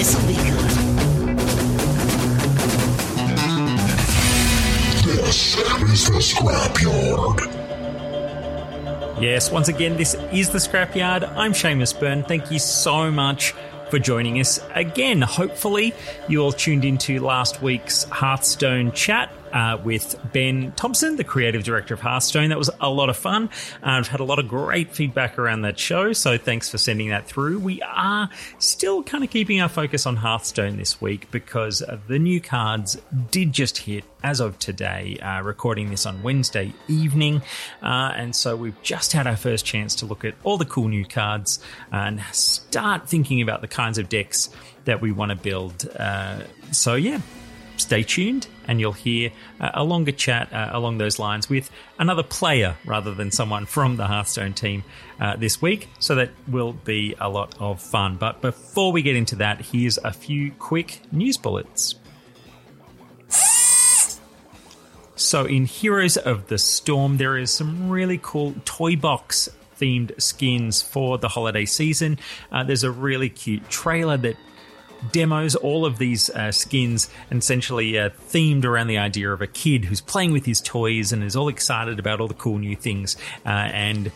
This'll be good. This is the Scrapyard. Yes, once again, this is the Scrapyard. I'm Seamus Byrne. Thank you so much for joining us again. Hopefully, you all tuned into last week's Hearthstone chat. Uh, with Ben Thompson, the creative director of Hearthstone. That was a lot of fun. Uh, I've had a lot of great feedback around that show, so thanks for sending that through. We are still kind of keeping our focus on Hearthstone this week because uh, the new cards did just hit as of today, uh, recording this on Wednesday evening. Uh, and so we've just had our first chance to look at all the cool new cards and start thinking about the kinds of decks that we want to build. Uh, so, yeah, stay tuned and you'll hear uh, a longer chat uh, along those lines with another player rather than someone from the Hearthstone team uh, this week. So that will be a lot of fun. But before we get into that, here's a few quick news bullets. So, in Heroes of the Storm, there is some really cool toy box themed skins for the holiday season. Uh, there's a really cute trailer that demos all of these uh, skins essentially uh, themed around the idea of a kid who's playing with his toys and is all excited about all the cool new things uh, and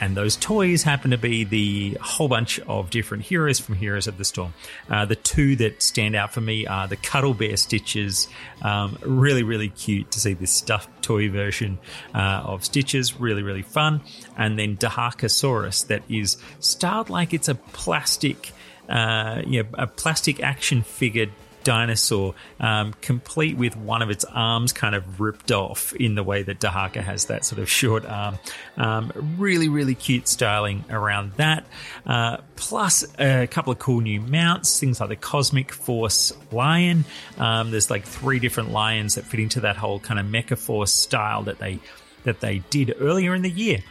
and those toys happen to be the whole bunch of different heroes from Heroes of the Storm. Uh, the two that stand out for me are the Cuddle Bear Stitches. Um, really, really cute to see this stuffed toy version uh, of Stitches. Really, really fun. And then Dehakasaurus that is styled like it's a plastic uh, you know, a plastic action figure dinosaur, um, complete with one of its arms kind of ripped off in the way that Dehaka has that sort of short arm. Um, really, really cute styling around that. Uh, plus a couple of cool new mounts, things like the Cosmic Force Lion. Um, there's like three different lions that fit into that whole kind of Mecha Force style that they that they did earlier in the year.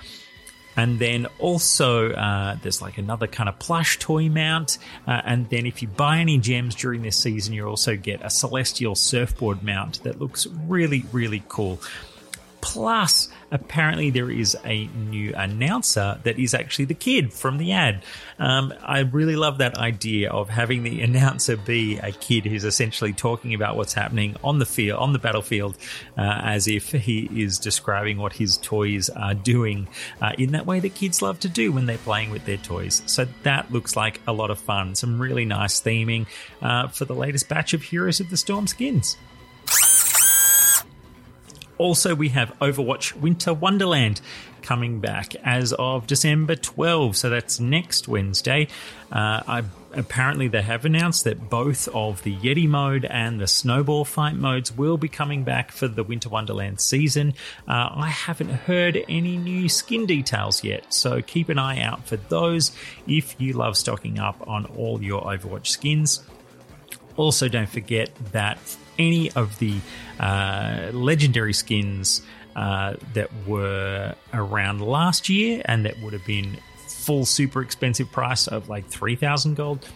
And then also, uh, there's like another kind of plush toy mount. Uh, and then, if you buy any gems during this season, you also get a celestial surfboard mount that looks really, really cool. Plus, apparently, there is a new announcer that is actually the kid from the ad. Um, I really love that idea of having the announcer be a kid who's essentially talking about what's happening on the field, on the battlefield, uh, as if he is describing what his toys are doing uh, in that way that kids love to do when they're playing with their toys. So that looks like a lot of fun. Some really nice theming uh, for the latest batch of Heroes of the Storm skins. Also, we have Overwatch Winter Wonderland coming back as of December 12. So that's next Wednesday. Uh, I, apparently, they have announced that both of the Yeti mode and the Snowball fight modes will be coming back for the Winter Wonderland season. Uh, I haven't heard any new skin details yet, so keep an eye out for those if you love stocking up on all your Overwatch skins. Also, don't forget that any of the uh, legendary skins uh, that were around last year and that would have been full super expensive price of like 3000 gold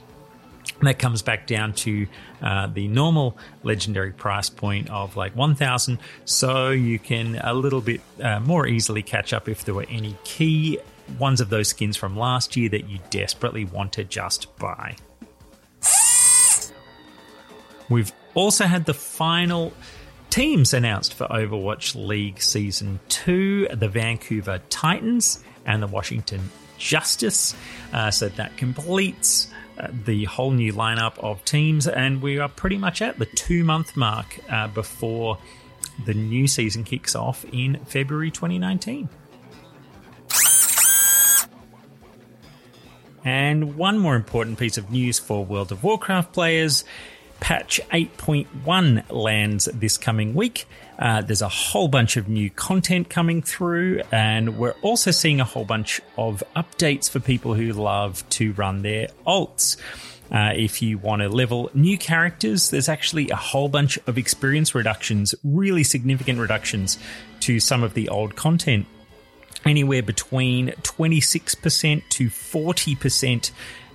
that comes back down to uh, the normal legendary price point of like 1000 so you can a little bit uh, more easily catch up if there were any key ones of those skins from last year that you desperately want to just buy. We've also had the final teams announced for Overwatch League Season 2 the Vancouver Titans and the Washington Justice. Uh, so that completes uh, the whole new lineup of teams, and we are pretty much at the two month mark uh, before the new season kicks off in February 2019. And one more important piece of news for World of Warcraft players patch 8.1 lands this coming week. Uh, there's a whole bunch of new content coming through, and we're also seeing a whole bunch of updates for people who love to run their alts. Uh, if you want to level new characters, there's actually a whole bunch of experience reductions, really significant reductions to some of the old content. Anywhere between 26% to 40%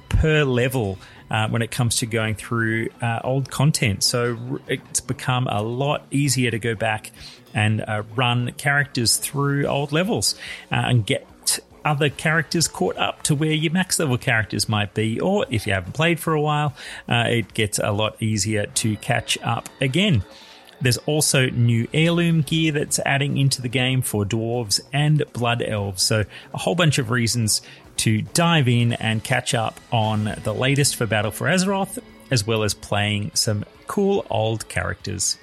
per level uh, when it comes to going through uh, old content. So it's become a lot easier to go back and uh, run characters through old levels uh, and get other characters caught up to where your max level characters might be, or if you haven't played for a while, uh, it gets a lot easier to catch up again. There's also new heirloom gear that's adding into the game for dwarves and blood elves, so a whole bunch of reasons to dive in and catch up on the latest for Battle for Azeroth, as well as playing some cool old characters.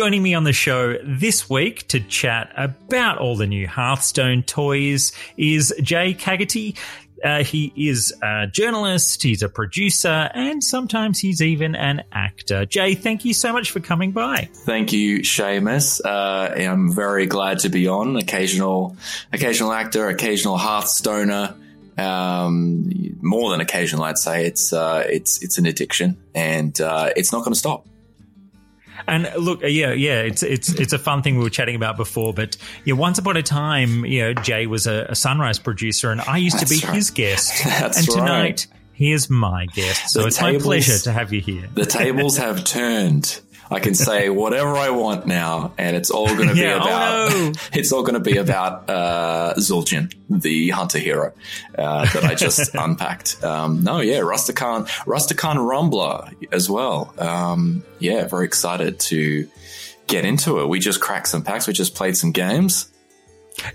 Joining me on the show this week to chat about all the new Hearthstone toys is Jay Cagatay. Uh, he is a journalist, he's a producer, and sometimes he's even an actor. Jay, thank you so much for coming by. Thank you, Seamus. Uh, I'm very glad to be on. Occasional, occasional actor, occasional Hearthstoner. Um, more than occasional, I'd say. It's uh, it's it's an addiction, and uh, it's not going to stop. And look, uh, yeah, yeah, it's it's it's a fun thing we were chatting about before. But yeah, once upon a time, you know, Jay was a, a Sunrise producer, and I used That's to be right. his guest. That's and tonight, right. he is my guest. So the it's tables, my pleasure to have you here. The tables have turned. I can say whatever I want now, and it's all going to be yeah, oh, about. Oh no. It's all going to be about uh, Zul'jin, the hunter hero uh, that I just unpacked. Um, no, yeah, Rastakhan, Rastakhan Rumbler as well. Um, yeah, very excited to get into it. We just cracked some packs. We just played some games.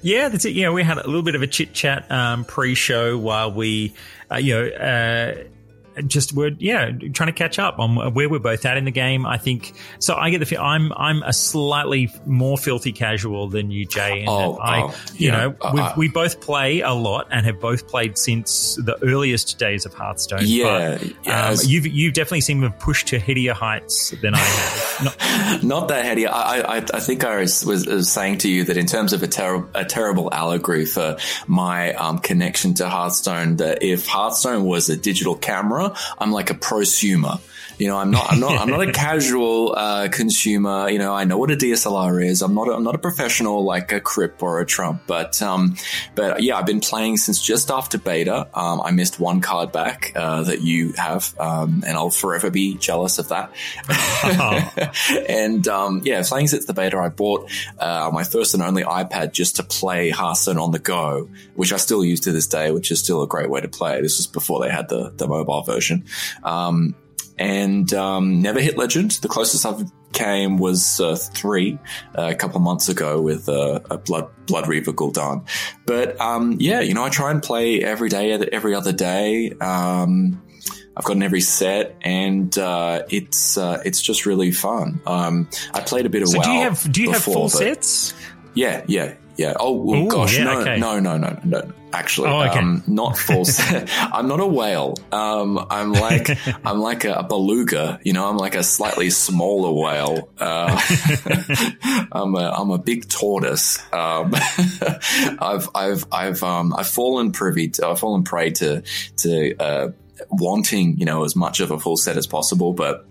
Yeah, that's it. Yeah, we had a little bit of a chit chat um, pre-show while we, uh, you know uh, just we're yeah trying to catch up on where we're both at in the game. I think so. I get the feel I'm I'm a slightly more filthy casual than you, Jay. And oh, I, oh, you yeah, know, uh, we both play a lot and have both played since the earliest days of Hearthstone. Yeah, but, yeah um, you've you've definitely seemed to have pushed to headier heights than I have. Not, Not that heady. I, I I think I was, was, was saying to you that in terms of a, ter- a terrible allegory for my um, connection to Hearthstone, that if Hearthstone was a digital camera I'm like a prosumer. You know, I'm not, I'm not, I'm not a casual uh, consumer. You know, I know what a DSLR is. I'm not, a, I'm not a professional like a Kripp or a Trump, but, um, but yeah, I've been playing since just after beta. Um, I missed one card back uh, that you have, um, and I'll forever be jealous of that. and um, yeah, playing since the beta, I bought uh, my first and only iPad just to play Hearthstone on the go, which I still use to this day, which is still a great way to play. This was before they had the the mobile version. Um, and um, never hit legend. The closest I've came was uh, three uh, a couple of months ago with uh, a blood Bloodreaver Gul'dan. But um, yeah, you know, I try and play every day, every other day. Um, I've gotten every set, and uh, it's uh, it's just really fun. Um, I played a bit of so WoW. do you have do you before, have full sets? Yeah, yeah, yeah. Oh, well, Ooh, gosh, yeah, no, okay. no, no, no, no. Actually, oh, okay. um, not full. I'm not a whale. Um, I'm like I'm like a, a, beluga. You know, I'm like a slightly smaller whale. Uh, I'm a I'm a big tortoise. Um, I've I've I've um, I've fallen privy. To, I've fallen prey to to uh, wanting you know as much of a full set as possible, but.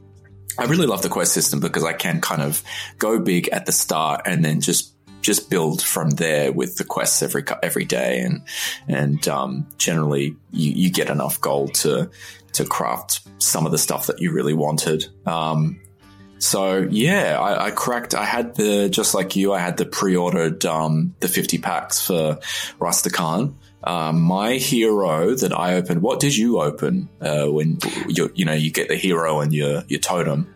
I really love the quest system because I can kind of go big at the start and then just just build from there with the quests every every day, and and um, generally you, you get enough gold to to craft some of the stuff that you really wanted. Um, so yeah, I, I, cracked. I had the just like you. I had the pre-ordered um, the fifty packs for Rastakhan. Um, my hero that I opened. What did you open uh, when you you know you get the hero and your your totem?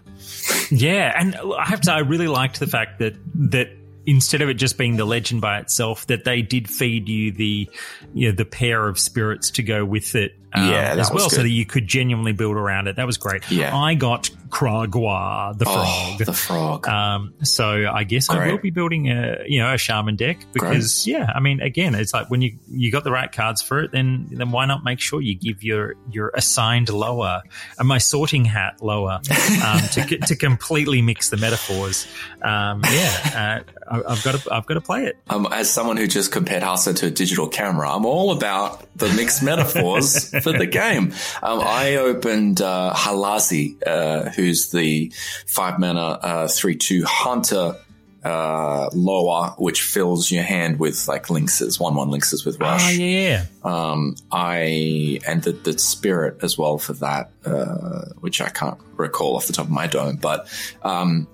Yeah, and I have to. I really liked the fact that that instead of it just being the legend by itself, that they did feed you the you know, the pair of spirits to go with it um, Yeah, that as well, so that you could genuinely build around it. That was great. Yeah. I got Kragwa, the Oh, frog. the frog. Um, so I guess I will be building a you know a shaman deck because yeah, I mean again, it's like when you you got the right cards for it, then then why not make sure you give your your assigned loa and my sorting hat loa um, to to completely mix the metaphors. Um, yeah, uh, I, I've got to I've got to play it. Um, as someone who just compared Hasa to a digital camera, I'm all about the mixed metaphors for the game. Um, I opened uh, Halazzi, uh, who's the five mana uh, three two hunter uh, loa, which fills your hand with like lynxes, one one lynxes with rush. Oh yeah, Um, I and the, the spirit as well for that, uh, which I can't recall off the top of my dome. But um,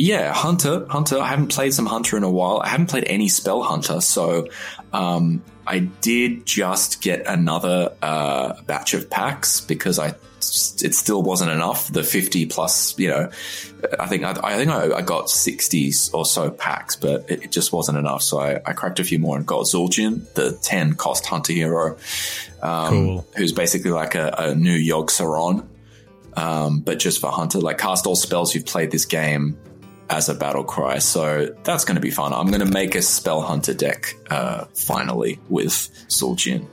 yeah, Hunter, Hunter. I haven't played some Hunter in a while. I haven't played any Spell Hunter, so um, I did just get another uh, batch of packs because I it still wasn't enough. The fifty plus, you know, I think I, I think I, I got sixties or so packs, but it, it just wasn't enough. So I, I cracked a few more and got Zul'jin, the ten cost hunter hero, um, Cool. who's basically like a, a new Yogg-Saron, um, but just for hunter. Like cast all spells you've played this game as a battle cry. So that's going to be fun. I'm going to make a spell hunter deck uh, finally with Zul'jin.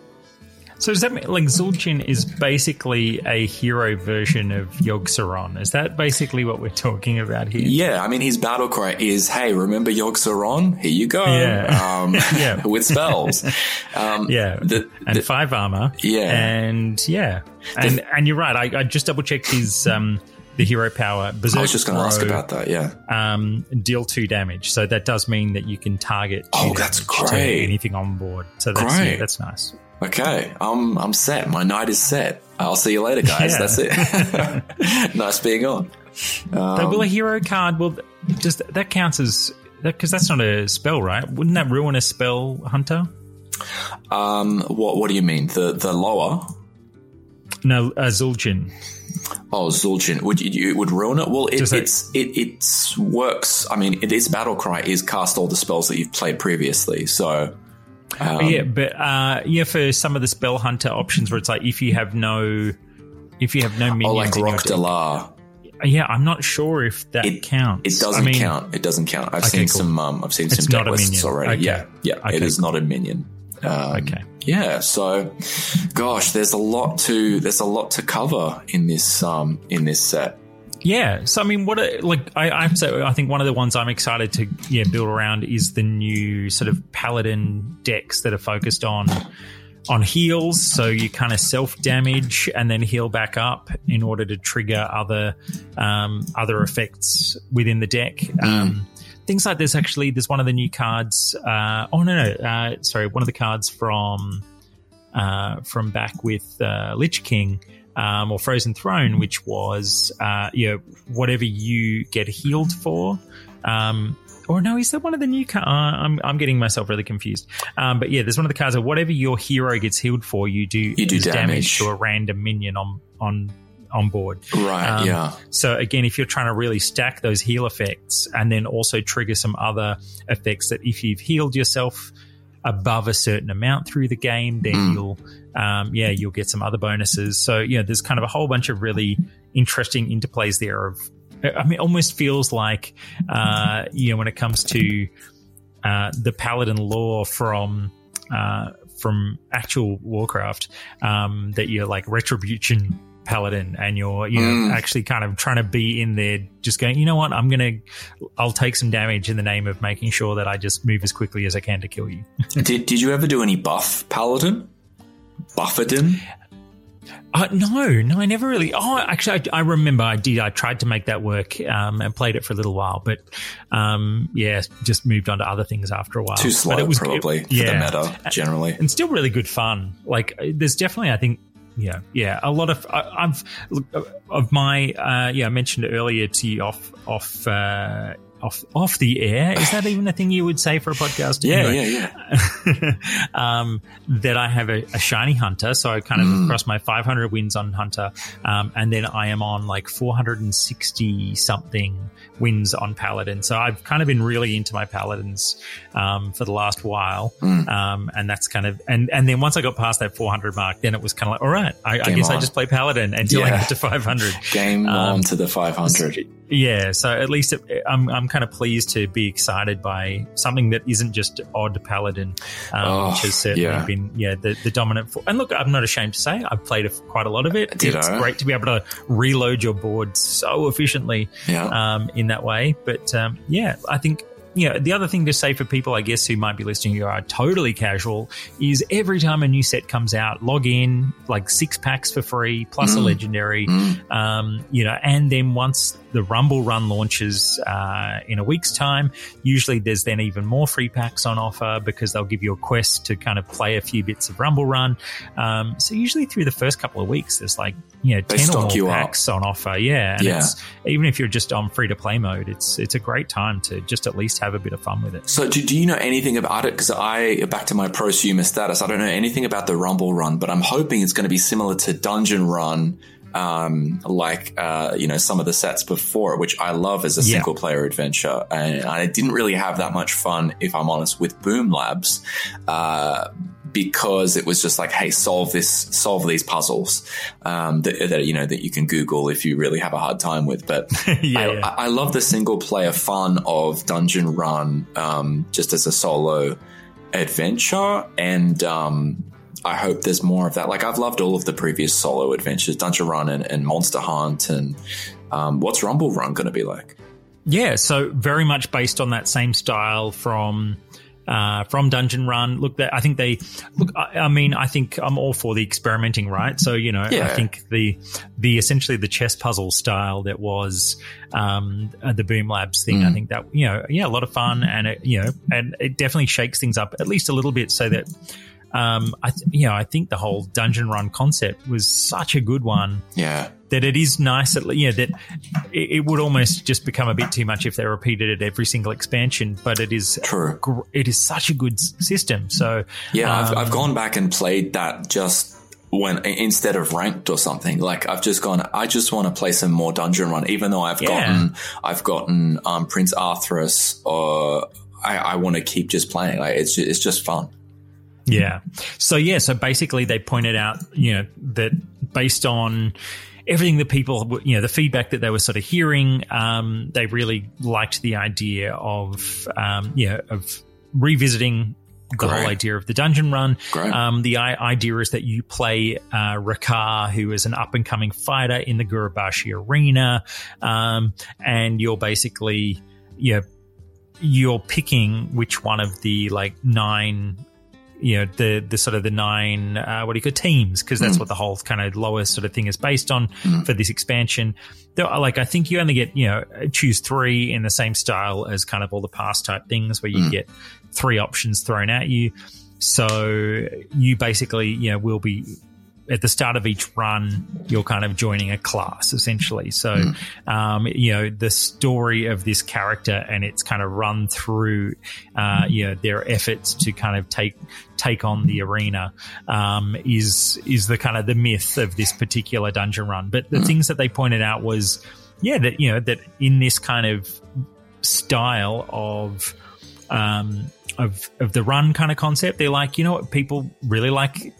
So does that mean like Zul'jin is basically a hero version of Yogg-Saron? Is that basically what we're talking about here? Yeah, I mean, his battle cry is, "Hey, remember Yogg-Saron? Here you go." Yeah. Um, Yeah. with spells. Um, Yeah, the- and the- five armor. Yeah. and yeah, and and you're right. I, I just double checked his um the hero power. Berserk I was just going to ask about that. Yeah. um deal two damage. So that does mean that you can target. Oh, that's great. anything on board. So that's Great. yeah, that's nice. Okay, I'm I'm set. My night is set. I'll see you later, guys. Yeah. That's it. nice being on. Though, will a hero card? Well, just that counts as that because that's not a spell, right? Wouldn't that ruin a spell hunter? Um, what what do you mean? The the loa? No, uh, Zul'jin. Oh, Zul'jin. Would you, it would ruin it? Well, it, it- it's it it's works. I mean, it, its battle cry is cast all the spells that you've played previously. So um, yeah, but uh, yeah, for some of the spell hunter options where it's like if you have no, if you have no minions, oh, like Rhok'delar. Yeah, I'm not sure if that It counts. It doesn't I mean, count. It doesn't count. I've Okay, seen cool. some. Um, I've seen It's some deck lists already. Okay. Yeah, yeah. Okay, it is not a minion. Um, Okay. Yeah. So, gosh, there's a lot to there's a lot to cover in this um in this set. Yeah, so I mean, what a, like I, I have to I think one of the ones I'm excited to yeah build around is the new sort of paladin decks that are focused on on heals. So you kind of self damage and then heal back up in order to trigger other um, other effects within the deck. Um, things like this. Actually, there's one of the new cards. Uh, oh no, no, uh, sorry, one of the cards from uh, from back with uh, Lich King um, or Frozen Throne, which was uh, you know whatever you get healed for. Um, or no, is that one of the new cards? Uh, I'm I'm getting myself really confused. Um, but yeah, there's one of the cards that whatever your hero gets healed for, you do You do is damage. to a random minion on on on board. Right. Um, yeah. So again, if you're trying to really stack those heal effects and then also trigger some other effects that if you've healed yourself above a certain amount through the game, then Mm. you'll um, yeah you'll get some other bonuses. So yeah, there's kind of a whole bunch of really interesting interplays there. Of I mean, it almost feels like uh, you know when it comes to uh, the paladin lore from. Uh, from actual Warcraft, um, that you're like retribution paladin and you're you know Mm. actually kind of trying to be in there just going you know what i'm gonna i'll take some damage in the name of making sure that i just move as quickly as i can to kill you did Did you ever do any buff paladin? Buffadin? uh, no no i never really oh actually I, I remember i did i tried to make that work um, and played it for a little while but um, yeah just moved on to other things after a while Too But slow, it was- probably it- for the meta generally. and still really good fun. Like uh, there's definitely, I think, yeah, yeah, a lot of I, I've uh, of my uh, yeah, I mentioned earlier to you off off uh, off off the air. Is that even a thing you would say for a podcast? Yeah, Anyway, yeah, yeah. um, that I have a, a shiny hunter, so I kind of Mm. crossed my 500 wins on hunter, um, and then I am on like 460 something wins on paladin. So I've kind of been really into my paladins um, for the last while, Mm. um, and that's kind of and and then once I got past that 400 mark, then it was kind of like, all right, I, I guess I just play paladin until I get to 500. Game Um, on to the 500. Yeah, so at least it, I'm I'm kind of pleased to be excited by something that isn't just odd paladin, um, Oh, which has certainly yeah. been yeah the, the dominant. For- and look, I'm not ashamed to say I've played a, quite a lot of it. Ditto. It's great to be able to reload your board so efficiently Yeah. um, in that way. But um, yeah, I think. You know, the other thing to say for people, I guess, who might be listening who are totally casual is every time a new set comes out, log in, like six packs for free, plus a Mm. legendary, Mm. um, you know, and then once the Rumble Run launches uh, in a week's time, usually there's then even more free packs on offer because they'll give you a quest to kind of play a few bits of Rumble Run. Um, so usually through the first couple of weeks, there's like you know They ten or stock more you up. packs on offer. Yeah, and Yeah. It's, even if you're just on free to play mode, it's it's a great time to just at least have a bit of fun with it. So, do, do you know anything about it? Because I, back to my prosumer status, I don't know anything about the Rumble Run, but I'm hoping it's going to be similar to Dungeon Run, um, like, uh, you know, some of the sets before which I love as a Yeah. single player adventure. And I didn't really have that much fun, if I'm honest, with Boom Labs. Uh, because it was just like, hey, solve this, solve these puzzles um, that, that you know that you can Google if you really have a hard time with. But Yeah, I, yeah. I, I love the single player fun of Dungeon Run, um, just as a solo adventure, and um, I hope there's more of that. Like I've loved all of the previous solo adventures, Dungeon Run and, and Monster Hunt, and um, what's Rumble Run going to be like? Yeah, so very much based on that same style from uh, from Dungeon Run. Look, I think they look. I, I mean, I think I'm all for the experimenting, right? So you know, I think the the essentially the chess puzzle style that was um, uh, the Boom Labs thing. I think that you know, yeah, a lot of fun, and it, you know, and it definitely shakes things up at least a little bit, so that. Um, I th- you know, I think the whole dungeon run concept was such a good one Yeah, that it is nice, at, le- yeah, that it, it would almost just become a bit too much if they repeated it every single expansion. But it is True. gr- It is such a good s- system. So yeah. I've, um, I've gone back and played that just. When instead of ranked or something, like I've just gone, I just want to play some more Dungeon Run, even though I've Yeah. gotten, I've gotten um, Prince Arthurus, or I, I want to keep just playing. Like it's just, it's just fun. Yeah. So yeah. So basically, they pointed out, you know, that based on everything that people, you know, the feedback that they were sort of hearing, um, they really liked the idea of, um, you know, of revisiting the Great. whole idea of the dungeon run. Um, the I- idea is that you play uh, Rikkar, who is an up and coming fighter in the Gurubashi arena, um, and you're basically, you know, you're picking which one of the like nine you know the the sort of the nine uh, what do you call teams because that's hmm. what the whole kind of lowest sort of thing is based on hmm. for this expansion. There are, like I think you only get you know choose three in the same style as kind of all the past type things where you hmm. get three options thrown at you. So you basically you know will be at the start of each run, you're kind of joining a class essentially. So, um, you know, the story of this character and it's kind of run through, uh, you know, their efforts to kind of take, take on the arena, um, is, is the kind of the myth of this particular dungeon run. But the things that they pointed out was, yeah, that, you know, that in this kind of style of, um, of, of the run kind of concept, they're like, you know what, people really like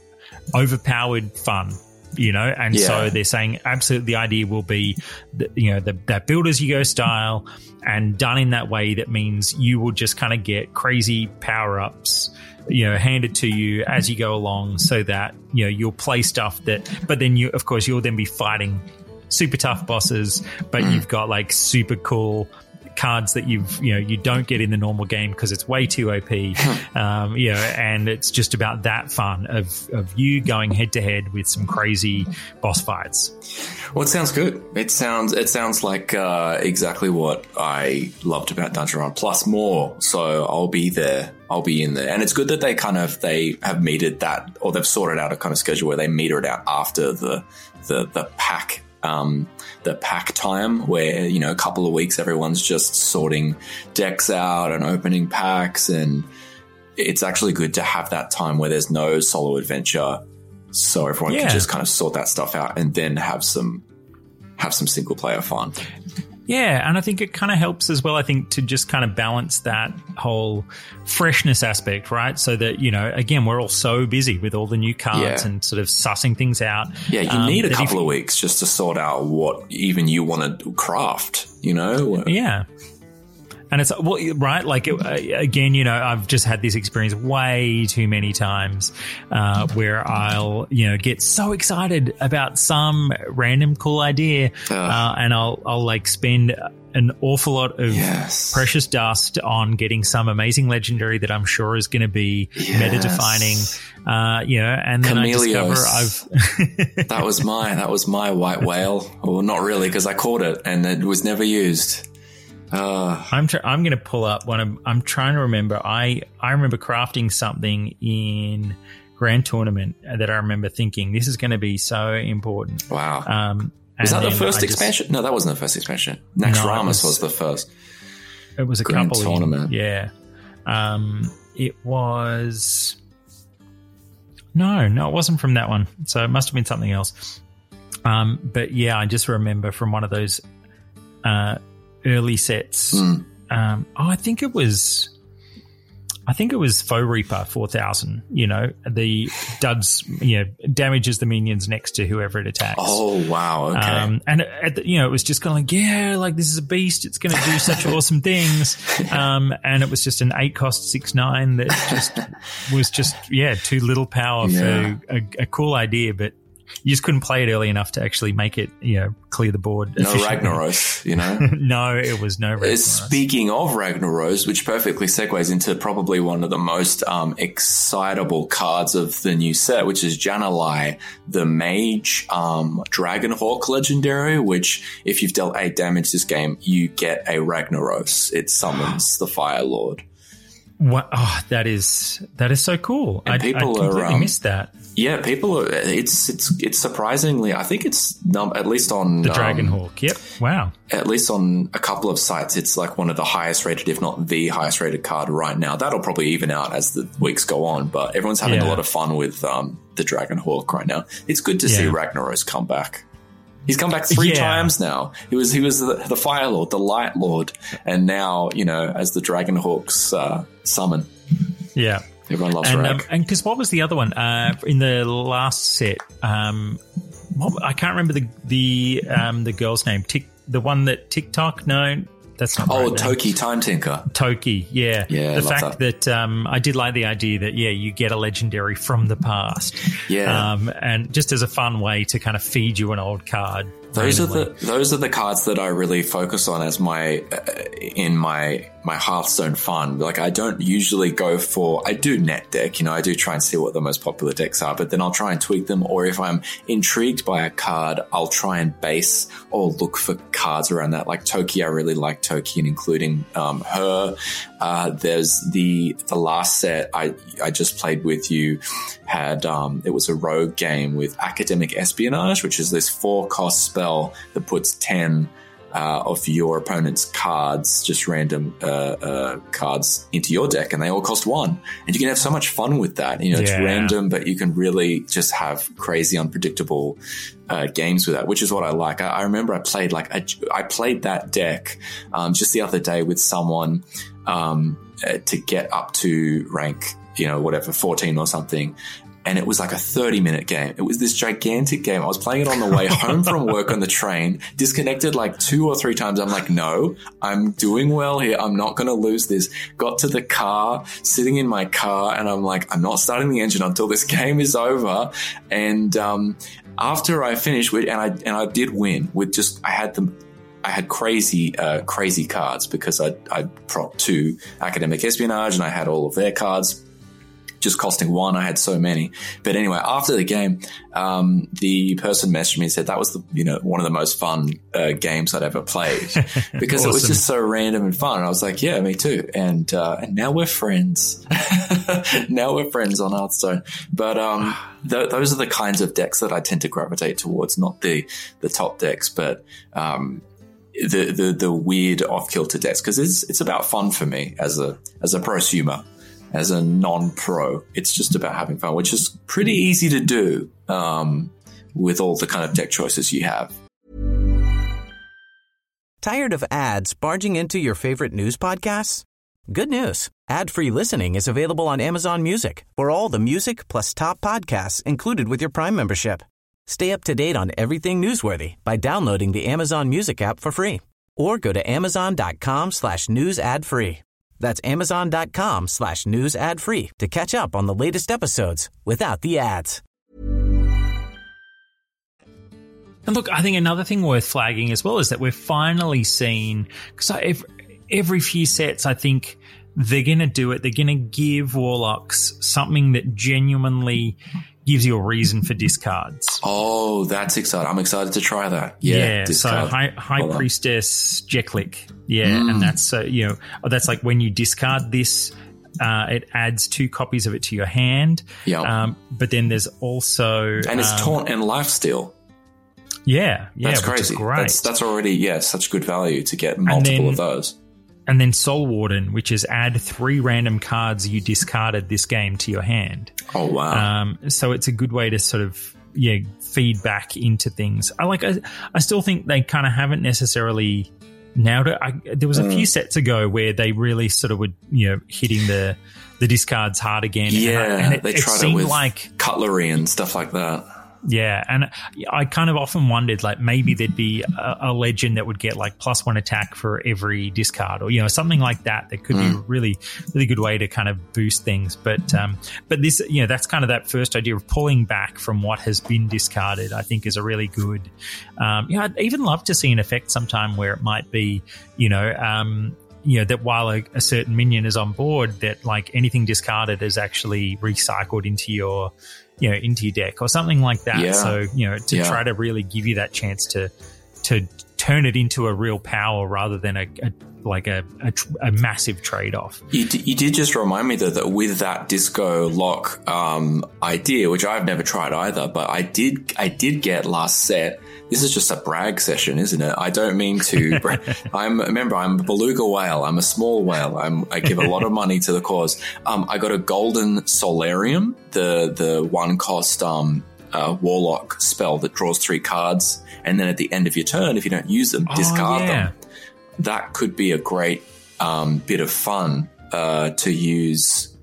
overpowered fun you know and Yeah. so they're saying absolutely the idea will be that, you know the, that build as you go style and done in that way that means you will just kind of get crazy power ups you know handed to you as you go along so that you know you'll play stuff that but then you of course you'll then be fighting super tough bosses but mm. you've got like super cool cards that you've you know you don't get in the normal game because it's way too OP, um, you know, and it's just about that fun of of you going head to head with some crazy boss fights. Well, it sounds good. It sounds it sounds like uh, exactly what I loved about Dungeon Run, plus more. So I'll be there. I'll be in there, and it's good that they kind of they have metered that, or they've sorted out a kind of schedule where they meter it out after the the the pack. Um, the pack time where you know a couple of weeks everyone's just sorting decks out and opening packs. And it's actually good to have that time where there's no solo adventure. So everyone Yeah. can just kind of sort that stuff out and then have some have some single player fun Yeah, and I think it kind of helps as well. I think to just kind of balance that whole freshness aspect, right? So that you know, again, we're all so busy with all the new cards Yeah. and sort of sussing things out. yeah you um, need a that if- couple of weeks just to sort out what even you want to craft you know Yeah. And it's well, right. Like it, uh, again, you know, I've just had this experience way too many times uh, where I'll, you know, get so excited about some random cool idea, uh, and I'll, I'll like spend an awful lot of Yes. precious dust on getting some amazing legendary that I'm sure is going to be meta defining. Uh, you know, and then I discover I've that was my that was my white whale well not really because i caught it and it was never used uh I'm tr- I'm going to pull up one of I'm trying to remember I I remember crafting something in Grand Tournament that I remember thinking this is going to be so important. wow Um, was that the first I just- expansion no that wasn't the first expansion No, naxxramas was- was, the first It was a Grand couple. in- Tournament. yeah. Um, it was. No, no, it wasn't from that one. So it must have been something else. Um, but yeah, I just remember from one of those uh, early sets. Hmm. Um, oh, I think it was. I think it was Foe Reaper 4000. You know, the duds, you know, damages the minions next to whoever it attacks. oh wow okay Um, and at the, you know, it was just kind of like, yeah, like this is a beast. It's going to do such awesome things. Um, and it was just an eight cost six nine that just was just yeah, too little power Yeah. for a, a cool idea, but you just couldn't play it early enough to actually make it, you know, clear the board. no ragnaros you know no, it was no Ragnaros. Speaking of Ragnaros, which perfectly segues into probably one of the most um, excitable cards of the new set, which is Jan'alai, the Mage um, Dragonhawk legendary. Which, if you've dealt eight damage this game, you get a Ragnaros. It summons the Fire Lord. Wow, oh, that is that is so cool. And I, people I are, completely um, missed that. Yeah, people are. It's it's it's surprisingly. I think it's num- at least on The um, Hawk. Yep. Wow. at least on a couple of sites, it's like one of the highest rated, if not the highest rated card right now. That'll probably even out as the weeks go on, but everyone's having a lot of fun with um, the Dragon Hawk right now. It's good to see Ragnaros come back. He's come back three Yeah. times now. He was he was the, the Fire Lord, the Light Lord, and now you know as the Dragon Hawk's uh, summon. Yeah. Everyone loves And Rag. um, and because what was the other one uh, in the last set? Um, what, I can't remember the the um, the girl's name. Tick, the one that TikTok. No, that's not. oh, right. Toki Time Tinker. Toki, yeah, Yeah, The fact that, um, I did like the idea that yeah, you get a legendary from the past, Yeah. um, and just as a fun way to kind of feed you an old card. Those are the those are the cards that I really focus on as my uh, in my my Hearthstone fun. Like I don't usually go for I do net deck, you know, I do try and see what the most popular decks are, but then I'll try and tweak them. Or if I'm intrigued by a card, I'll try and base or look for cards around that. Like Toki, I really like Toki, and including um, her. Uh, there's the the last set I I just played with you had um, it was a rogue game with academic espionage, which is this four cost spell that puts ten uh, of your opponent's cards, just random uh, uh, cards, into your deck, and they all cost one. And you can have so much fun with that. You know, it's Yeah. random, but you can really just have crazy, unpredictable uh, games with that, which is what I like. I, I remember I played like I, I played that deck um, just the other day with someone um, uh, to get up to rank, you know, whatever, 14 or something. And it was like a 30 minute game. It was this gigantic game. I was playing it on the way home from work on the train, disconnected like two or three times. I'm like, no, I'm doing well here. I'm not going to lose this. Got to the car, sitting in my car, and I'm like, I'm not starting the engine until this game is over. And, um, after I finished and I, and I did win with just, I had them, I had crazy, uh, crazy cards because I, I propped two academic espionage and I had all of their cards. Just costing one. I had so many. But anyway, after the game, um, the person messaged me and said that was the, you know, one of the most fun uh, games I'd ever played because it was just so random and fun. And I was like, yeah, me too. And, uh, and now we're friends. now we're friends on Hearthstone. But, um, th- those are the kinds of decks that I tend to gravitate towards, not the, the top decks, but, um, the, the, the weird off kilter decks because it's, it's about fun for me as a, as a prosumer as a non-pro. It's just about having fun, which is pretty easy to do um, with all the kind of deck choices you have. Tired of ads barging into your favorite news podcasts? Good news. Ad-free listening is available on Amazon Music for all the music plus top podcasts included with your Prime membership. Stay up to date on everything newsworthy by downloading the Amazon Music app for free or go to amazon.com slash news ad free. That's amazon.com slash news ad free to catch up on the latest episodes without the ads. And look, I think another thing worth flagging as well is that we're finally seeing because every, every few sets, I think they're going to do it. They're going to give warlocks something that genuinely gives you a reason for discards. Oh, that's exciting! I'm excited to try that. Yeah, so discard. high, high Hold priestess Jeklik, yeah, Mm. and that's uh, you know that's like when you discard this, uh, it adds two copies of it to your hand. Yep. Um, but then there's also and it's um, taunt and lifesteal. Yeah, yeah, That's crazy. Great. That's that's already yeah, such good value to get multiple then- of those. And then Soul Warden, which is add three random cards you discarded this game to your hand. Oh wow! Um, so it's a good way to sort of yeah feed back into things. I like. I, I still think they kind of haven't necessarily nailed it. I, there was a Mm. few sets ago where they really sort of were you know hitting the the discards hard again. And I- yeah, and it, they tried it seemed with like cutlery and stuff like that. Yeah, and I kind of often wondered, like maybe there'd be a, a legend that would get like plus one attack for every discard, or you know something like that. That could be a really, really good way to kind of boost things. But um, but this, you know, that's kind of that first idea of pulling back from what has been discarded. I think is a really good. Um, yeah, I'd even love to see an effect sometime where it might be, you know. Um, you know that while a, a certain minion is on board, that like anything discarded is actually recycled into your, you know, into your deck or something like that. Yeah. So you know, to Yeah. try to really give you that chance to to turn it into a real power rather than a, a like a, a, a massive trade off. You, d- you did just remind me though that with that disco lock um, idea, which I've never tried either, but I did I did get last set. This is just a brag session, isn't it? I don't mean to. bra- I'm remember I'm a beluga whale. I'm a small whale. I'm, I give a lot of money to the cause. Um, I got a golden Soularium, the the one cost um, uh, warlock spell that draws three cards, and then at the end of your turn, if you don't use them, discard oh, yeah. them that could be a great um, bit of fun uh, to use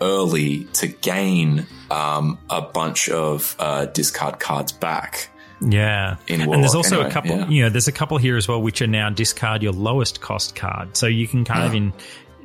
early to gain um, a bunch of uh, discard cards back. Yeah, and there's also anyway, a couple. yeah. You know, there's a couple here as well, which are now discard your lowest cost card. So you can kind of in.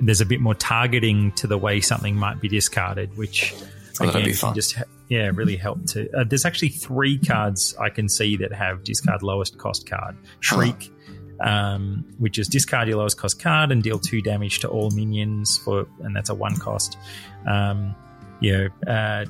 There's a bit more targeting to the way something might be discarded, which Oh, again can just yeah really help to. Uh, there's actually three cards I can see that have discard lowest cost card. Shriek. Um, which is discard your lowest cost card and deal two damage to all minions for, and that's a one cost. Um, you know, uh,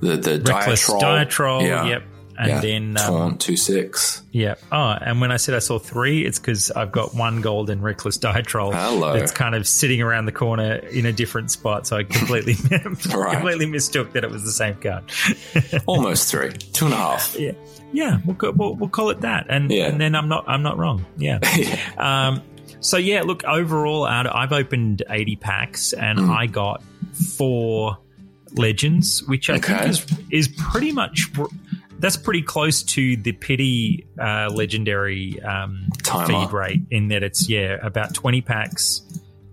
The the reckless diretroll, diretroll, yeah. yep, and yeah. then um, taunt two six. yeah. Oh, and when I said I saw three, it's because I've got one gold golden reckless diretroll Hello. It's kind of sitting around the corner in a different spot. So I completely Right. completely mistook that it was the same card. Almost three, two and a half. yeah, yeah. We'll, go, we'll we'll call it that, and Yeah. and then I'm not I'm not wrong. Yeah. Um. So yeah, look. Overall, out I've opened eighty packs, and Mm. I got four legends, which I Okay. think is is pretty much. That's pretty close to the pity uh, legendary um, feed rate in that it's yeah about twenty packs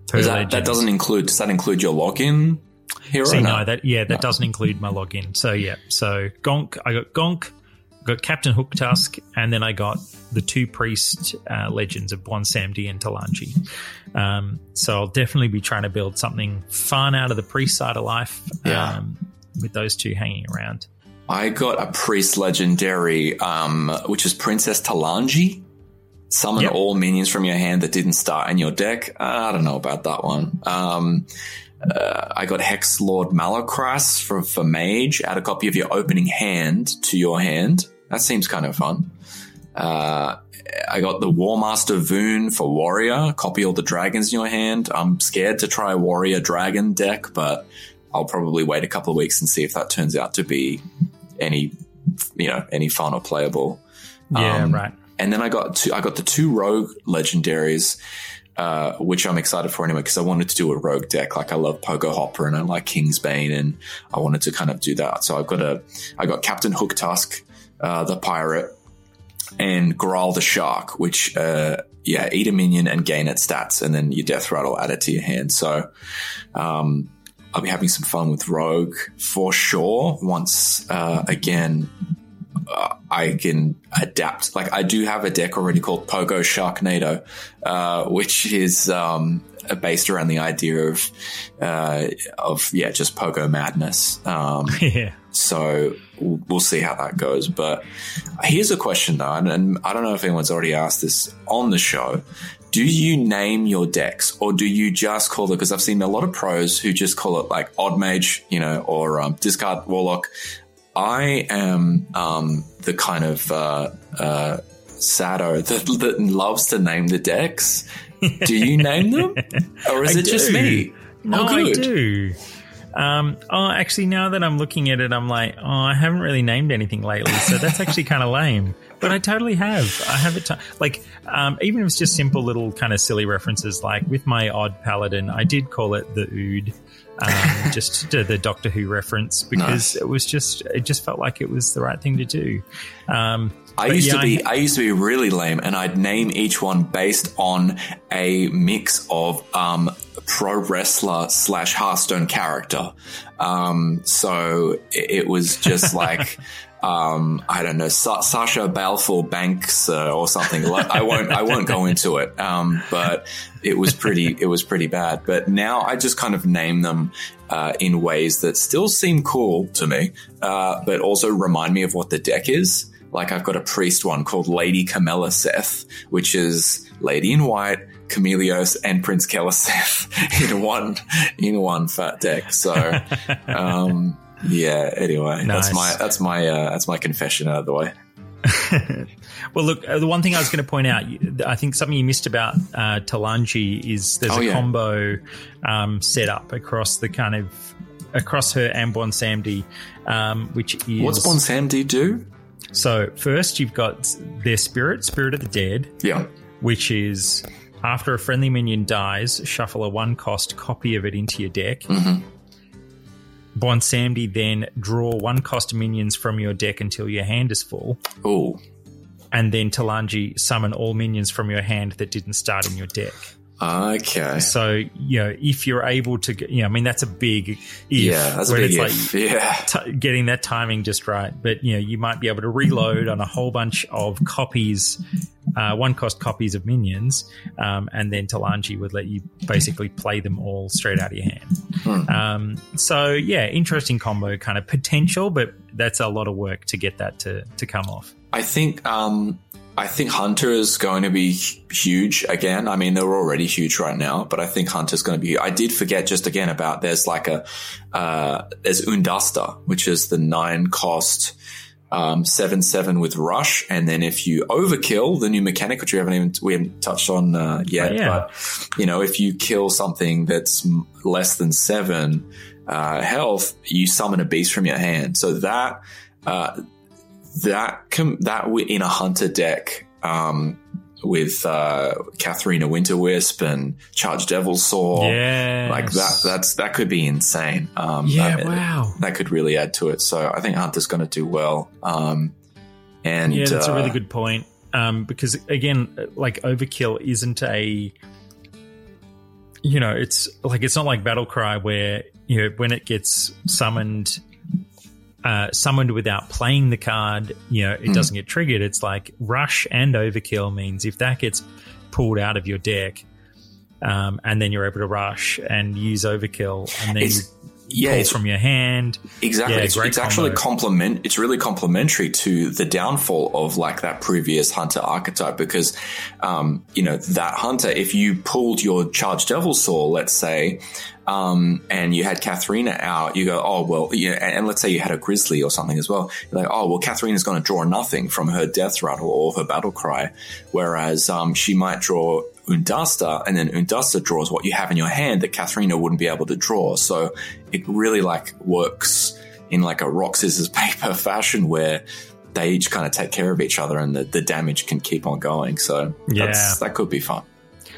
per Is that, legend. that doesn't include. Does that include your login hero? See, or no, that yeah, that doesn't include my login. So yeah, so Gonk, I got Gonk, got Captain Hooktusk, and then I got the two priest uh, legends of Bwonsamdi and Talanji. Um, so I'll definitely be trying to build something fun out of the priest side of life. Yeah. Um, with those two hanging around. I got a priest legendary, um, which is Princess Talanji. Summon Yep. all minions from your hand that didn't start in your deck. I don't know about that one. Um, uh, I got Hex Lord Malacrass for, for Mage. Add a copy of your opening hand to your hand. That seems kind of fun. Uh, I got the War Master Voone for Warrior. Copy all the dragons in your hand. I'm scared to try Warrior Dragon deck, but I'll probably wait a couple of weeks and see if that turns out to be any, you know, any fun or playable. Yeah, Um, right. And then I got two, I got the two rogue legendaries, uh, which I'm excited for anyway because I wanted to do a rogue deck. Like I love Pogo Hopper and I like Kingsbane, and I wanted to kind of do that. So I've got a, I got Captain Hooktusk, uh, the pirate, and Gral the shark, which uh, yeah, eat a minion and gain its stats, and then your death rattle add it to your hand. So um, I'll be having some fun with Rogue for sure. Once uh, again, uh, I can adapt. Like I do have a deck already called Pogo Sharknado, uh, which is um, based around the idea of uh, of yeah, just Pogo madness. Um, Yeah. so we'll see how that goes. But here's a question though, and, and I don't know if anyone's already asked this on the show. Do you name your decks or do you just call it? Because I've seen a lot of pros who just call it like Odd Mage, you know, or um, Discard Warlock. I am um, the kind of uh, uh, sado that, that loves to name the decks. Do you name them? Or is I it just me? No, oh, I do. Um, oh, actually, now that I'm looking at it, I'm like, oh, I haven't really named anything lately, so that's actually kind of lame. But I totally have. I have it. T- like, um, even if it's just simple little kind of silly references, like with my odd paladin, I did call it the Ood, um, just to the Doctor Who reference because Nice. it was just, it just felt like it was the right thing to do. Um, I used yeah, to be I used to be really lame, and I'd name each one based on a mix of um, pro wrestler slash Hearthstone character. Um, so it, it was just like. Um, I don't know, Sa- Sasha Balfour Banks uh, or something. I won't, I won't go into it. Um, but it was pretty, it was pretty bad. But now I just kind of name them uh, in ways that still seem cool to me, uh, but also remind me of what the deck is. Like I've got a priest one called Lady Camilla Seth, which is Lady in White, Chameleos, and Prince Keleseth in one in one fat deck. So, um, yeah. Anyway, Nice. that's my that's my uh, that's my confession out of the way. Well, look, uh, the one thing I was going to point out, I think something you missed about uh, Talanji is there's Oh, a yeah. combo um, set up across the kind of across her and Bwonsamdi, um, which is What's Bon Samdi do? so first you've got their spirit, spirit of the dead, Yeah. which is after a friendly minion dies, shuffle a one cost copy of it into your deck. Mm-hmm. Bwonsamdi then draw one cost minions from your deck until your hand is full. Oh, and then Talanji summon all minions from your hand that didn't start in your deck. Okay. So, you know, if you're able to, you know, I mean, that's a big if. Yeah, that's a big it's if. yeah. t- getting that timing just right. But, you know, you might be able to reload on a whole bunch of copies, uh, one cost copies of minions, um, and then Talanji would let you basically play them all straight out of your hand. Hmm. Um, so, yeah, interesting combo kind of potential, but that's a lot of work to get that to, to come off. I think um, I think Hunter is going to be huge again. I mean, they're already huge right now, but I think Hunter's going to be. I did forget just again about there's like a uh, there's Oondasta, which is the nine cost. Um, seven seven with rush, and then if you overkill the new mechanic, which we haven't even we haven't touched on uh, yet, Oh, yeah. but you know if you kill something that's less than seven uh, health, you summon a beast from your hand. So that uh, that com- that w- in a hunter deck um, with uh, Kathrena Winterwisp and Charge Devilsaur, Yes. like that. That's that could be insane. Um, Yeah, that- wow. that could really add to it. So I think Hunter's going to do well. Um, and Yeah, that's a really uh, good point. Um, because again, like overkill isn't a, you know, it's like it's not like battle cry where you know when it gets summoned, uh, summoned without playing the card, you know, it doesn't get triggered. It's like rush and overkill means if that gets pulled out of your deck, um, and then you're able to rush and use overkill, and then It's- you Yeah, pull it's- from your hand. Exactly. Yeah, it's it's actually complement. It's really complementary to the downfall of like that previous hunter archetype because, um, you know, that hunter, if you pulled your charged Devilsaur, let's say, um, and you had Kathrena out, you go, oh, well, yeah, and, and let's say you had a grizzly or something as well. You're like, oh, well, Kathrena's going to draw nothing from her death rattle or her battle cry. Whereas, um, she might draw Oondasta and then Oondasta draws what you have in your hand that Kathrena wouldn't be able to draw. So it really like works in like a rock, scissors, paper fashion where they each kind of take care of each other and the, the damage can keep on going. So Yeah. that's, that could be fun.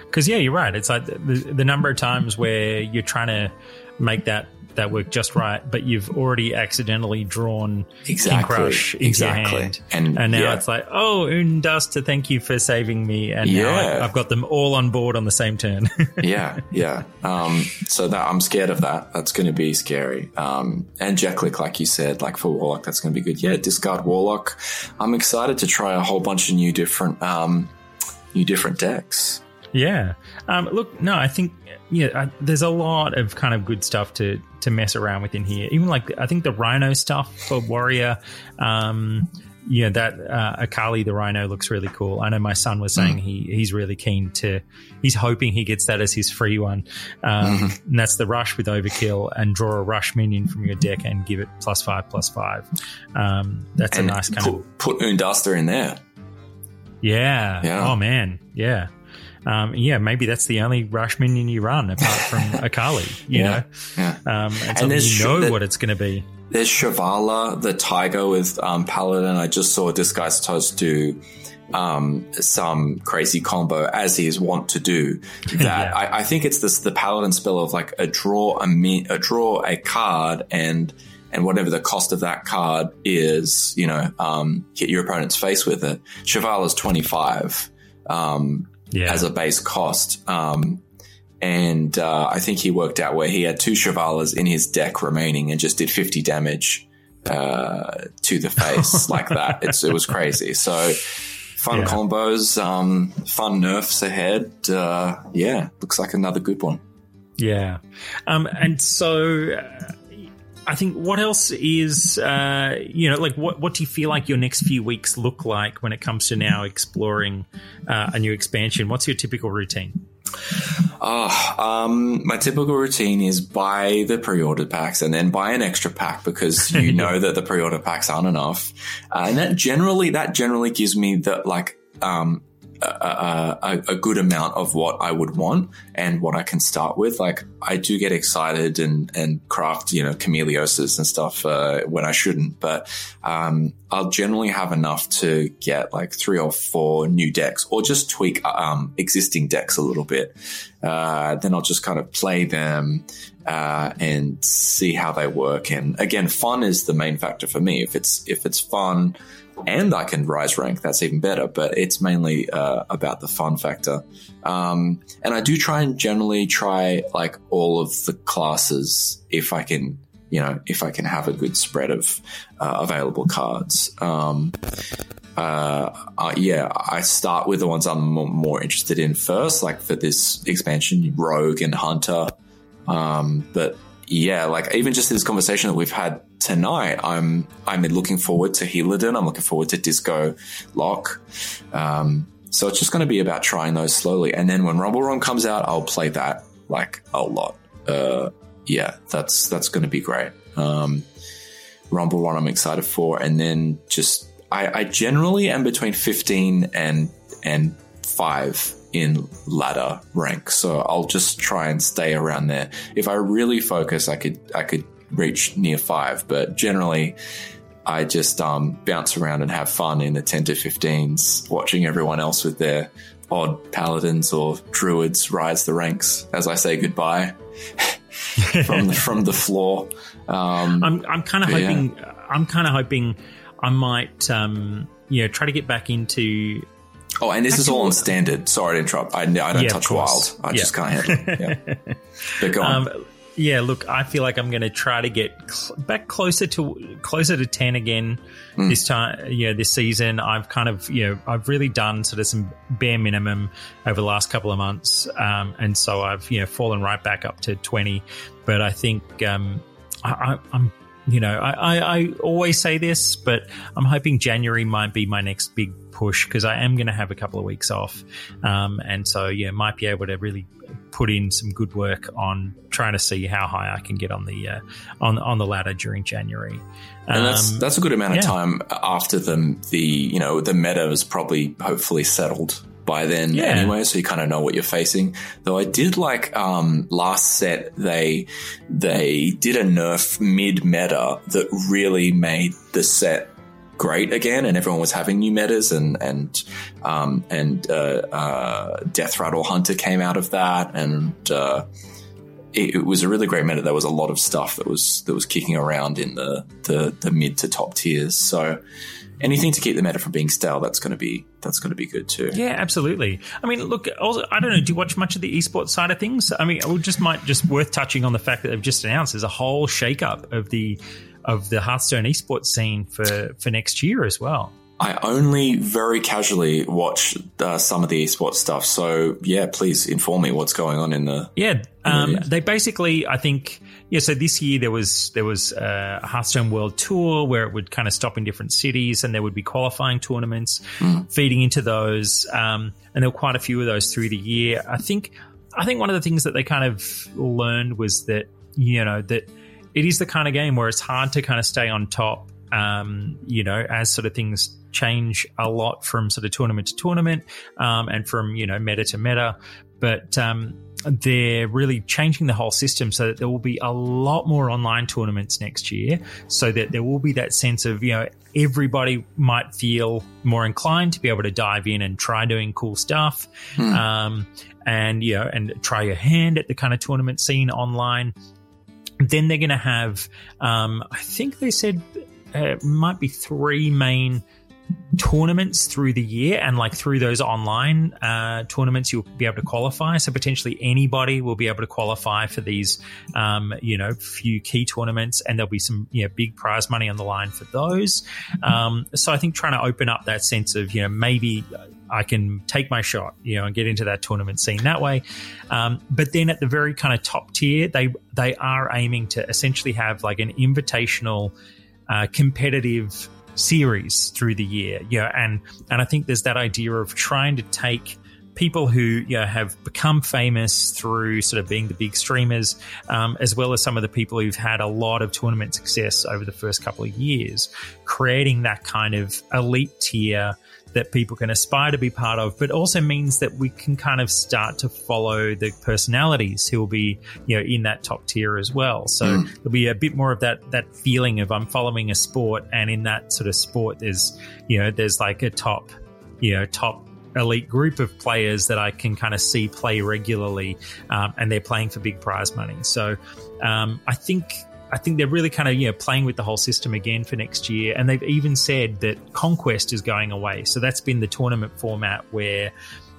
Because yeah, you're right. It's like the, the number of times where you're trying to make that that work just right, but you've already accidentally drawn King Exactly. Crush into Exactly. your hand, And- and now yeah. it's like, oh, Oondasta, thank you for saving me, and Yeah. I, I've got them all on board on the same turn. yeah, yeah. Um, so that I'm scared of that. That's going to be scary. Um, and Jeklik, like you said, like for Warlock, that's going to be good. Yeah, discard Warlock. I'm excited to try a whole bunch of new different, um, new different decks. Yeah. Um, look, no, I think yeah, there's a lot of kind of good stuff to to mess around with in here. Even like I think the Rhino stuff for Warrior. Um, yeah, that uh, Akali the Rhino looks really cool. I know my son was saying he he's really keen to. He's hoping he gets that as his free one, um, and that's the Rush with Overkill and draw a Rush minion from your deck and give it plus five plus five. Um, that's And a nice kind put, of put Oondasta in there. yeah. Yeah. Oh man. Yeah. Um, yeah, maybe that's the only rush minion you run apart from Akali, you Yeah. know? Yeah. Um, and, there's you know that- what it's going to be. There's Shirvallah, the tiger with um, Paladin. I just saw Disguised Toast do um, some crazy combo as he is wont to do. That Yeah. I, I think it's this the Paladin spell of like a draw a, mi- a draw a card and and whatever the cost of that card is, you know, um, hit your opponent's face with it. Shirvallah's twenty five. Um, Yeah. as a base cost. Um, and uh, I think he worked out where he had two Shirvallahs in his deck remaining and just did 50 damage uh, to the face like that. It's, it was crazy. So fun Yeah. combos, um, fun nerfs ahead. Uh, yeah, looks like another good one. yeah. Um, and so uh, I think what else is, uh, you know, like what, what do you feel like your next few weeks look like when it comes to now exploring uh, a new expansion? What's your typical routine? Oh, um, my typical routine is buy the pre-ordered packs and then buy an extra pack because you know that the pre-order packs aren't enough, uh, and that generally that generally gives me the like um, a, a, a, good amount of what I would want and what I can start with. Like I do get excited and and craft you know chameleoses and stuff uh, when I shouldn't, but um, I'll generally have enough to get like three or four new decks or just tweak um, existing decks a little bit. Uh, then I'll just kind of play them uh, and see how they work. And again, fun is the main factor for me. If it's if it's fun and I can rise rank, that's even better. But it's mainly uh, about the fun factor. Um, and I do try and generally try like all of the classes if I can. You know, if I can have a good spread of uh, available cards. Um, uh, yeah, I start with the ones I'm more interested in first, like for this expansion, Rogue and Hunter. Um, but yeah, like even just this conversation that we've had tonight, I'm I'm looking forward to Helidon. I'm looking forward to Disco Lock. Um, so it's just going to be about trying those slowly, and then when Rumble Run comes out, I'll play that like a lot. Uh, yeah, that's that's going to be great. Um, Rumble Run, I'm excited for, and then just I, I generally am between 15 and and five in ladder rank, so I'll just try and stay around there. If I really focus, I could I could reach near five, but generally. I just um, bounce around and have fun in the 10 to 15s, watching everyone else with their odd paladins or druids rise the ranks as I say goodbye from the, from the floor. Um, I'm I'm kind of Yeah. hoping I'm kind of hoping I might um you know try to get back into Oh, and this is all on standard. Sorry to interrupt. I, I don't Yeah, touch wild. I Yeah. just can't handle it. Yeah. But go on. um yeah look I feel like I'm going to try to get cl- back closer to closer to 10 again Hmm. this time you know this season I've kind of you know I've really done sort of some bare minimum over the last couple of months um and so I've you know fallen right back up to 20 but I think um I, I, I'm you know, I, I, I, always say this, but I'm hoping January might be my next big push because I am going to have a couple of weeks off. Um, and so, yeah, might be able to really put in some good work on trying to see how high I can get on the uh, on on the ladder during January. And that's Um, that's a good amount of yeah. time after the the you know the meta is probably hopefully settled by then Yeah. anyway, so you kind of know what you're facing. Though I did like um, last set they they did a nerf mid meta that really made the set great again, and everyone was having new metas, and and um, and uh, uh, Death Rattle Hunter came out of that, and uh, it, it was a really great meta. There was a lot of stuff that was that was kicking around in the the, the mid to top tiers. So anything to keep the meta from being stale, that's going to be that's going to be good too. Yeah, absolutely. I mean, look, also, I don't know. Do you watch much of the esports side of things? I mean, it just might just worth touching on the fact that they've just announced there's a whole shakeup of the of the Hearthstone esports scene for for next year as well. I only very casually watch uh, some of the esports stuff. So yeah, please inform me what's going on in the. Yeah, um, they basically, I think, yeah. So this year there was there was uh, a Hearthstone World Tour where it would kind of stop in different cities, and there would be qualifying tournaments feeding into those, um, and there were quite a few of those through the year. I think, I think one of the things that they kind of learned was that you know that it is the kind of game where it's hard to kind of stay on top. Um, you know, as sort of things change a lot from sort of tournament to tournament, um, and from you know meta to meta. But um, they're really changing the whole system so that there will be a lot more online tournaments next year, so that there will be that sense of you know everybody might feel more inclined to be able to dive in and try doing cool stuff, um, and you know and try your hand at the kind of tournament scene online. Then they're going to have um, i think they said uh, might be three main tournaments through the year and like through those online uh, tournaments you'll be able to qualify so potentially anybody will be able to qualify for these um, you know few key tournaments and there'll be some you know big prize money on the line for those um, so i think trying to open up that sense of you know maybe I can take my shot, you know, and get into that tournament scene that way. Um, but then at the very kind of top tier, they they are aiming to essentially have like an invitational, uh, competitive series through the year. Yeah, and and I think there's that idea of trying to take people who you know, have become famous through sort of being the big streamers, um, as well as some of the people who've had a lot of tournament success over the first couple of years, creating that kind of elite tier that people can aspire to be part of, but also means that we can kind of start to follow the personalities who will be, you know, in that top tier as well. So there'll be a bit more of that that feeling of I'm following a sport, and in that sort of sport, there's, you know, there's like a top, you know, top elite group of players that I can kind of see play regularly, um, and they're playing for big prize money. So um, I think I think they're really kind of you know playing with the whole system again for next year, and they've even said that Conquest is going away. So that's been the tournament format where,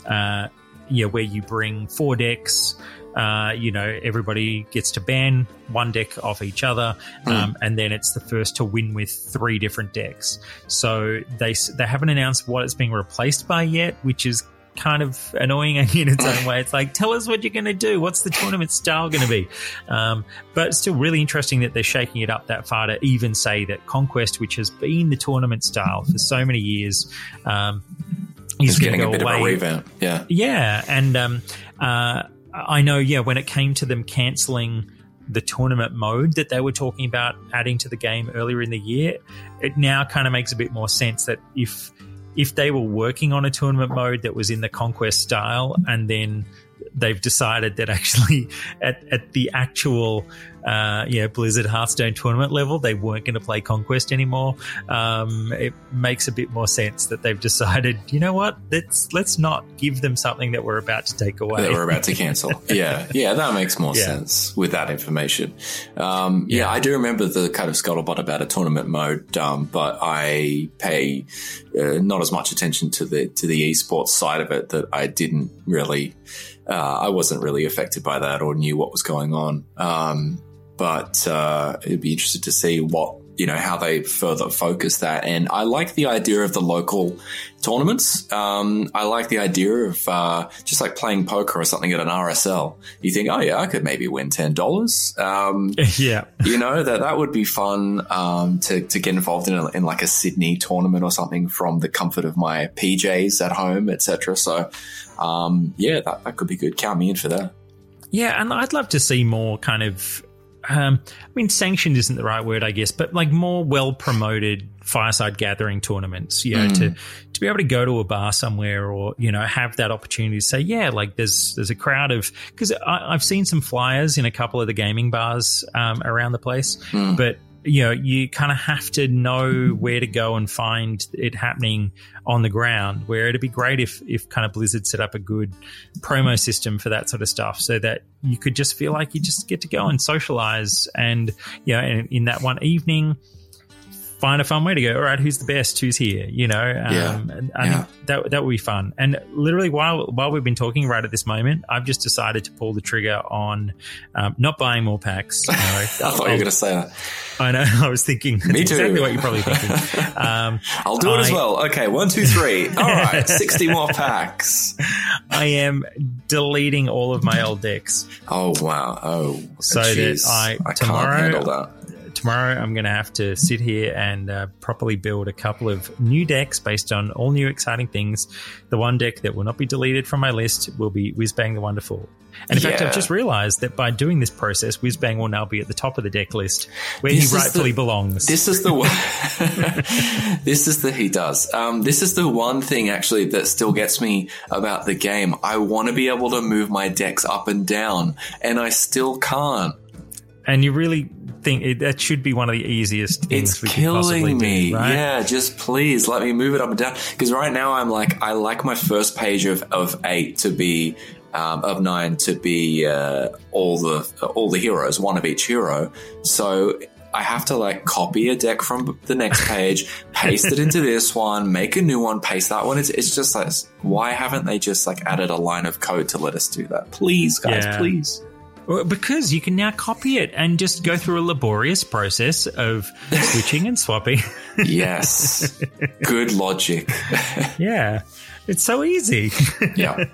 uh, you know, where you bring four decks. Uh, you know, everybody gets to ban one deck off each other, um, and then it's the first to win with three different decks. So they they haven't announced what it's being replaced by yet, which is kind of annoying in its own way. It's like, tell us what you're going to do. What's the tournament style going to be? Um, but it's still really interesting that they're shaking it up that far to even say that Conquest, which has been the tournament style for so many years, um, is getting to a go bit away. of a revamp. Yeah. Yeah, and um, uh, I know. Yeah, when it came to them canceling the tournament mode that they were talking about adding to the game earlier in the year, it now kind of makes a bit more sense that if if they were working on a tournament mode that was in the conquest style, and then they've decided that actually at, at the actual uh, you know Blizzard Hearthstone tournament level they weren't going to play Conquest anymore. Um, it makes a bit more sense that they've decided, you know what, let's let's not give them something that we're about to take away. that we're about to cancel. yeah, yeah, that makes more Yeah. sense with that information. Um, yeah, I do remember the kind of scuttlebutt about a tournament mode, um, but I pay uh, not as much attention to the to the esports side of it that I didn't really. Uh, I wasn't really affected by that or knew what was going on. Um, but uh, it'd be interested to see what you know how they further focus that. And I like the idea of the local tournaments. Um, I like the idea of uh, just like playing poker or something at an RSL. You think, oh yeah, I could maybe win ten dollars. Um, yeah, you know that that would be fun um, to to get involved in, a, in like a Sydney tournament or something from the comfort of my PJs at home, etc. So um, yeah, that, that could be good. Count me in for that. Yeah, and I'd love to see more kind of um, I mean, sanctioned isn't the right word, I guess, but like more well promoted fireside gathering tournaments, you know, mm. to, to be able to go to a bar somewhere or, you know, have that opportunity to say, yeah, like there's, there's a crowd of, cause I, have seen some flyers in a couple of the gaming bars, um, around the place, mm. but you know, you kind of have to know where to go and find it happening on the ground. Where it'd be great if, if kind of Blizzard set up a good promo system for that sort of stuff, so that you could just feel like you just get to go and socialize, and you know, in, in that one evening, find a fun way to go. All right, who's the best? Who's here? You know, um, yeah. I yeah. think that that would be fun. And literally, while while we've been talking right at this moment, I've just decided to pull the trigger on um, not buying more packs. You know, I thought you were going to say that. I know. I was thinking. Me too. Exactly what you're probably thinking. Um, I'll do it I, as well. Okay, one, two, three. All right, sixty more packs. I am deleting all of my old decks. Oh wow! Oh, so geez. that I, I tomorrow, can't handle that tomorrow I'm going to have to sit here and uh, properly build a couple of new decks based on all new exciting things. The one deck that will not be deleted from my list will be Whizbang the Wonderful. And in yeah. fact, I've just realized that by doing this process, Whizbang will now be at the top of the deck list where this he rightfully the, belongs. This is the one. this is the he does. Um, this is the one thing actually that still gets me about the game. I want to be able to move my decks up and down, and I still can't. And you really think it, that should be one of the easiest things it's we killing me. Do, right? Yeah, just please let me move it up and down. Because right now I'm like, I like my first page of, of eight to be um, of nine to be uh, all the all the heroes, one of each hero. So I have to like copy a deck from the next page, paste it into this one, make a new one, paste that one. It's, it's just like, why haven't they just like added a line of code to let us do that? Please, guys, yeah. please. Because you can now copy it and just go through a laborious process of switching and swapping. yes. Good logic. yeah. It's so easy. Yeah.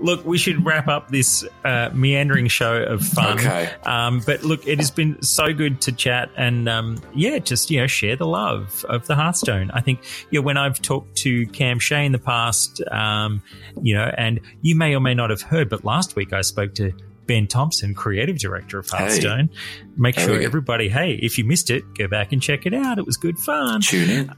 look, we should wrap up this uh, meandering show of fun. Okay. Um, but look, it has been so good to chat and um, yeah, just you know, share the love of the Hearthstone. I think you know when I've talked to Cam Shea in the past, um, you know, and you may or may not have heard, but last week I spoke to Ben Thompson, creative director of Hearthstone. Hey. Make sure everybody, hey, if you missed it, go back and check it out. It was good fun. Tune in.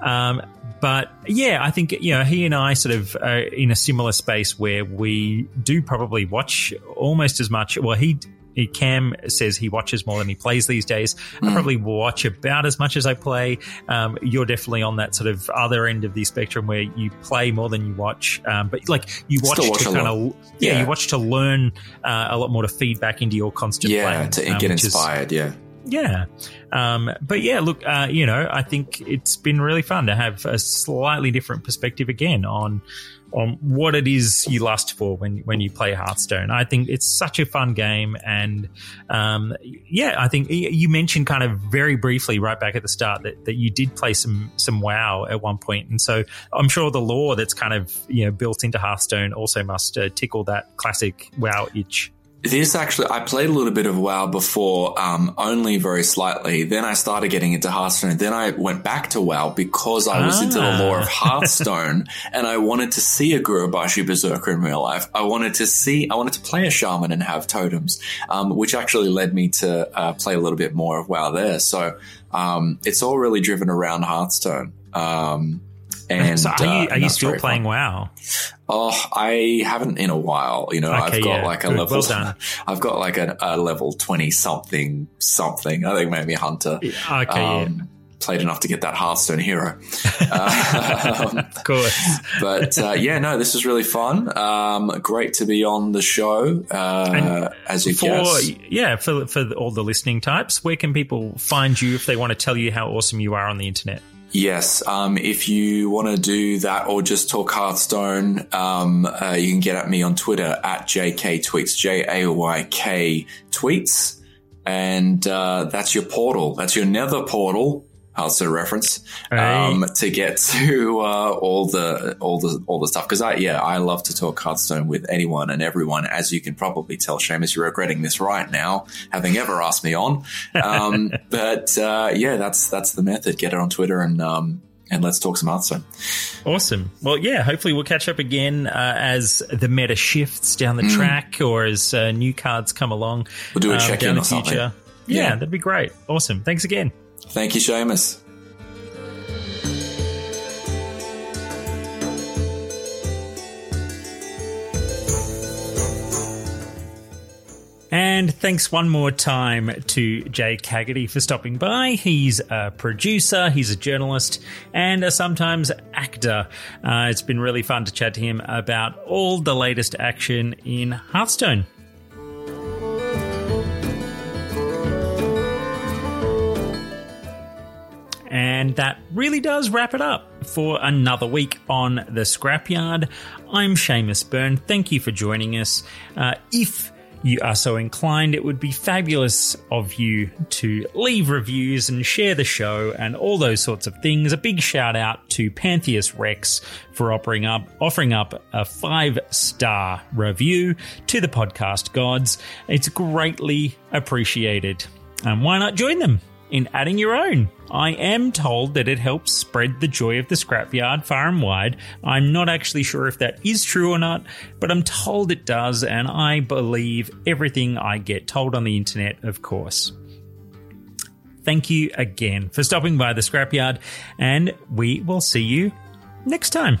Um, but yeah, I think you know he and I sort of are in a similar space where we do probably watch almost as much. Well, he Cam says he watches more than he plays these days. Mm. I probably watch about as much as I play. Um, you're definitely on that sort of other end of the spectrum where you play more than you watch. Um, but like you watch watch to kind of yeah, yeah, you watch to learn uh, a lot more to feed back into your constant yeah playing, to um, get inspired. Is, yeah. Yeah. Um, but yeah, look, uh, you know, I think it's been really fun to have a slightly different perspective again on on what it is you lust for when when you play Hearthstone. I think it's such a fun game, and um, yeah, I think you mentioned kind of very briefly right back at the start that, that you did play some some WoW at one point, and so I'm sure the lore that's kind of you know built into Hearthstone also must uh, tickle that classic WoW itch. This actually, I played a little bit of WoW before, um, only very slightly. Then I started getting into Hearthstone. Then I went back to WoW because I was ah. into the lore of ah. Hearthstone and I wanted to see a Gurubashi Berserker in real life. I wanted to see, I wanted to play a shaman and have totems, um, which actually led me to uh, play a little bit more of WoW there. So um, it's all really driven around Hearthstone. Um, and so are you, uh, are you still playing fun. WoW? Oh, I haven't in a while. You know, okay, I've got yeah. like a level. Well I've got like a, a, level twenty something something. I think maybe a Hunter. Okay. Um, yeah. Played enough to get that Hearthstone hero. um, of course. but uh, yeah, no, this was really fun. Um, great to be on the show uh, as you for, guess. Yeah, for, for all the listening types, where can people find you if they want to tell you how awesome you are on the internet? Yes, um, if you want to do that or just talk Hearthstone, um, uh, you can get at me on Twitter at JK Tweets, J A Y K Tweets. and uh, that's your portal. That's your nether portal. Hearthstone reference um, to get to uh, all the all the all the stuff because I yeah I love to talk Hearthstone with anyone and everyone as you can probably tell Seamus you're regretting this right now having ever asked me on um, but uh, yeah that's that's the method get it on Twitter and um, and let's talk some Hearthstone. Awesome. Well, yeah, hopefully we'll catch up again uh, as the meta shifts down the mm. track or as uh, new cards come along. We'll do a um, check in the future. Yeah, yeah, that'd be great. Awesome. Thanks again. Thank you, Seamus. And thanks one more time to Jay Cagatay for stopping by. He's a producer, he's a journalist, and a sometimes actor. Uh, it's been really fun to chat to him about all the latest action in Hearthstone. And that really does wrap it up for another week on the Scrapyard. I'm Seamus Byrne. Thank you for joining us. Uh, if you are so inclined, it would be fabulous of you to leave reviews and share the show and all those sorts of things. A big shout out to PantheusWrex for offering up offering up a five star review to the podcast gods. It's greatly appreciated. And why not join them? In adding your own. I am told that it helps spread the joy of the scrapyard far and wide. I'm not actually sure if that is true or not, but I'm told it does, and I believe everything I get told on the internet, of course. Thank you again for stopping by the scrapyard, and we will see you next time.